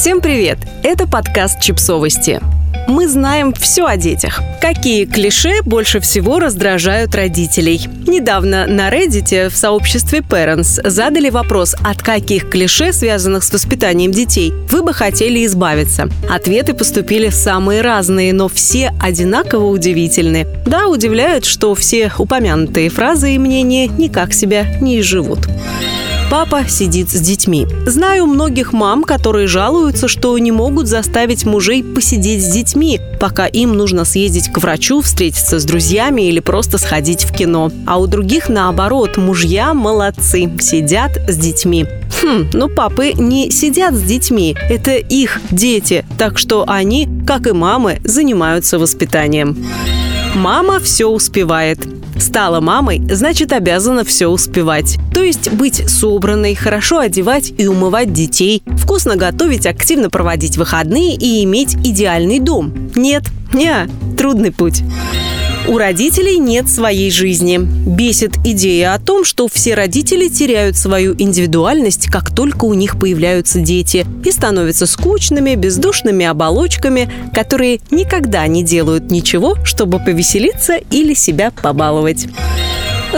Всем привет! Это подкаст «Чипсовости». Мы знаем все о детях. Какие клише больше всего раздражают родителей? Недавно на Reddit в сообществе Parents задали вопрос, от каких клише, связанных с воспитанием детей, вы бы хотели избавиться. Ответы поступили самые разные, но все одинаково удивительны. Да, удивляют, что все упомянутые фразы и мнения никак себя не изживут. Папа сидит с детьми. Знаю многих мам, которые жалуются, что не могут заставить мужей посидеть с детьми, пока им нужно съездить к врачу, встретиться с друзьями или просто сходить в кино. А у других наоборот, мужья молодцы, сидят с детьми. Хм, ну папы не сидят с детьми, это их дети, так что они, как и мамы, занимаются воспитанием. Мама все успевает. Стала мамой, значит обязана все успевать. То есть быть собранной, хорошо одевать и умывать детей, вкусно готовить, активно проводить выходные и иметь идеальный дом. Нет, не, трудный путь. У родителей нет своей жизни. Бесит идея о том, что все родители теряют свою индивидуальность, как только у них появляются дети, и становятся скучными, бездушными оболочками, которые никогда не делают ничего, чтобы повеселиться или себя побаловать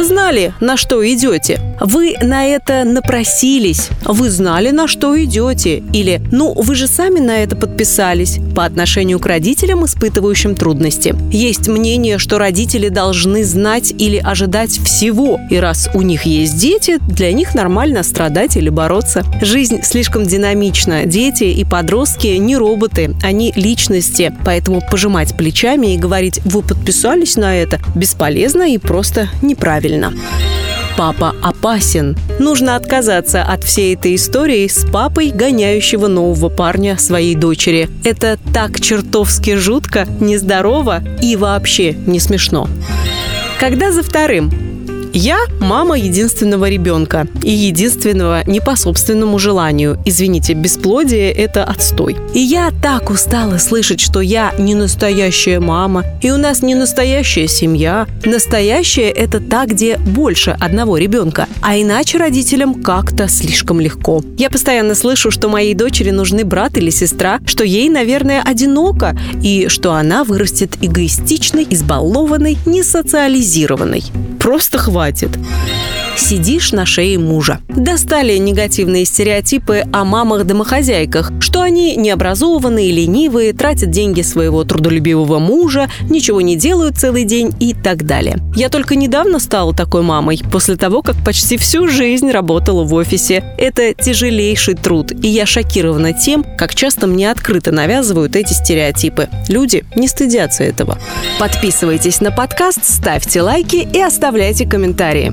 знали, на что идете. Вы на это напросились. Вы знали, на что идете. Или «Ну, вы же сами на это подписались» по отношению к родителям, испытывающим трудности. Есть мнение, что родители должны знать или ожидать всего. И раз у них есть дети, для них нормально страдать или бороться. Жизнь слишком динамична. Дети и подростки не роботы, они личности. Поэтому пожимать плечами и говорить «вы подписались на это» бесполезно и просто неправильно правильно. Папа опасен. Нужно отказаться от всей этой истории с папой, гоняющего нового парня своей дочери. Это так чертовски жутко, нездорово и вообще не смешно. Когда за вторым я мама единственного ребенка. И единственного не по собственному желанию. Извините, бесплодие – это отстой. И я так устала слышать, что я не настоящая мама, и у нас не настоящая семья. Настоящая – это та, где больше одного ребенка. А иначе родителям как-то слишком легко. Я постоянно слышу, что моей дочери нужны брат или сестра, что ей, наверное, одиноко, и что она вырастет эгоистичной, избалованной, несоциализированной. Просто хватит сидишь на шее мужа. Достали негативные стереотипы о мамах-домохозяйках, что они необразованные, ленивые, тратят деньги своего трудолюбивого мужа, ничего не делают целый день и так далее. Я только недавно стала такой мамой, после того, как почти всю жизнь работала в офисе. Это тяжелейший труд, и я шокирована тем, как часто мне открыто навязывают эти стереотипы. Люди не стыдятся этого. Подписывайтесь на подкаст, ставьте лайки и оставляйте комментарии.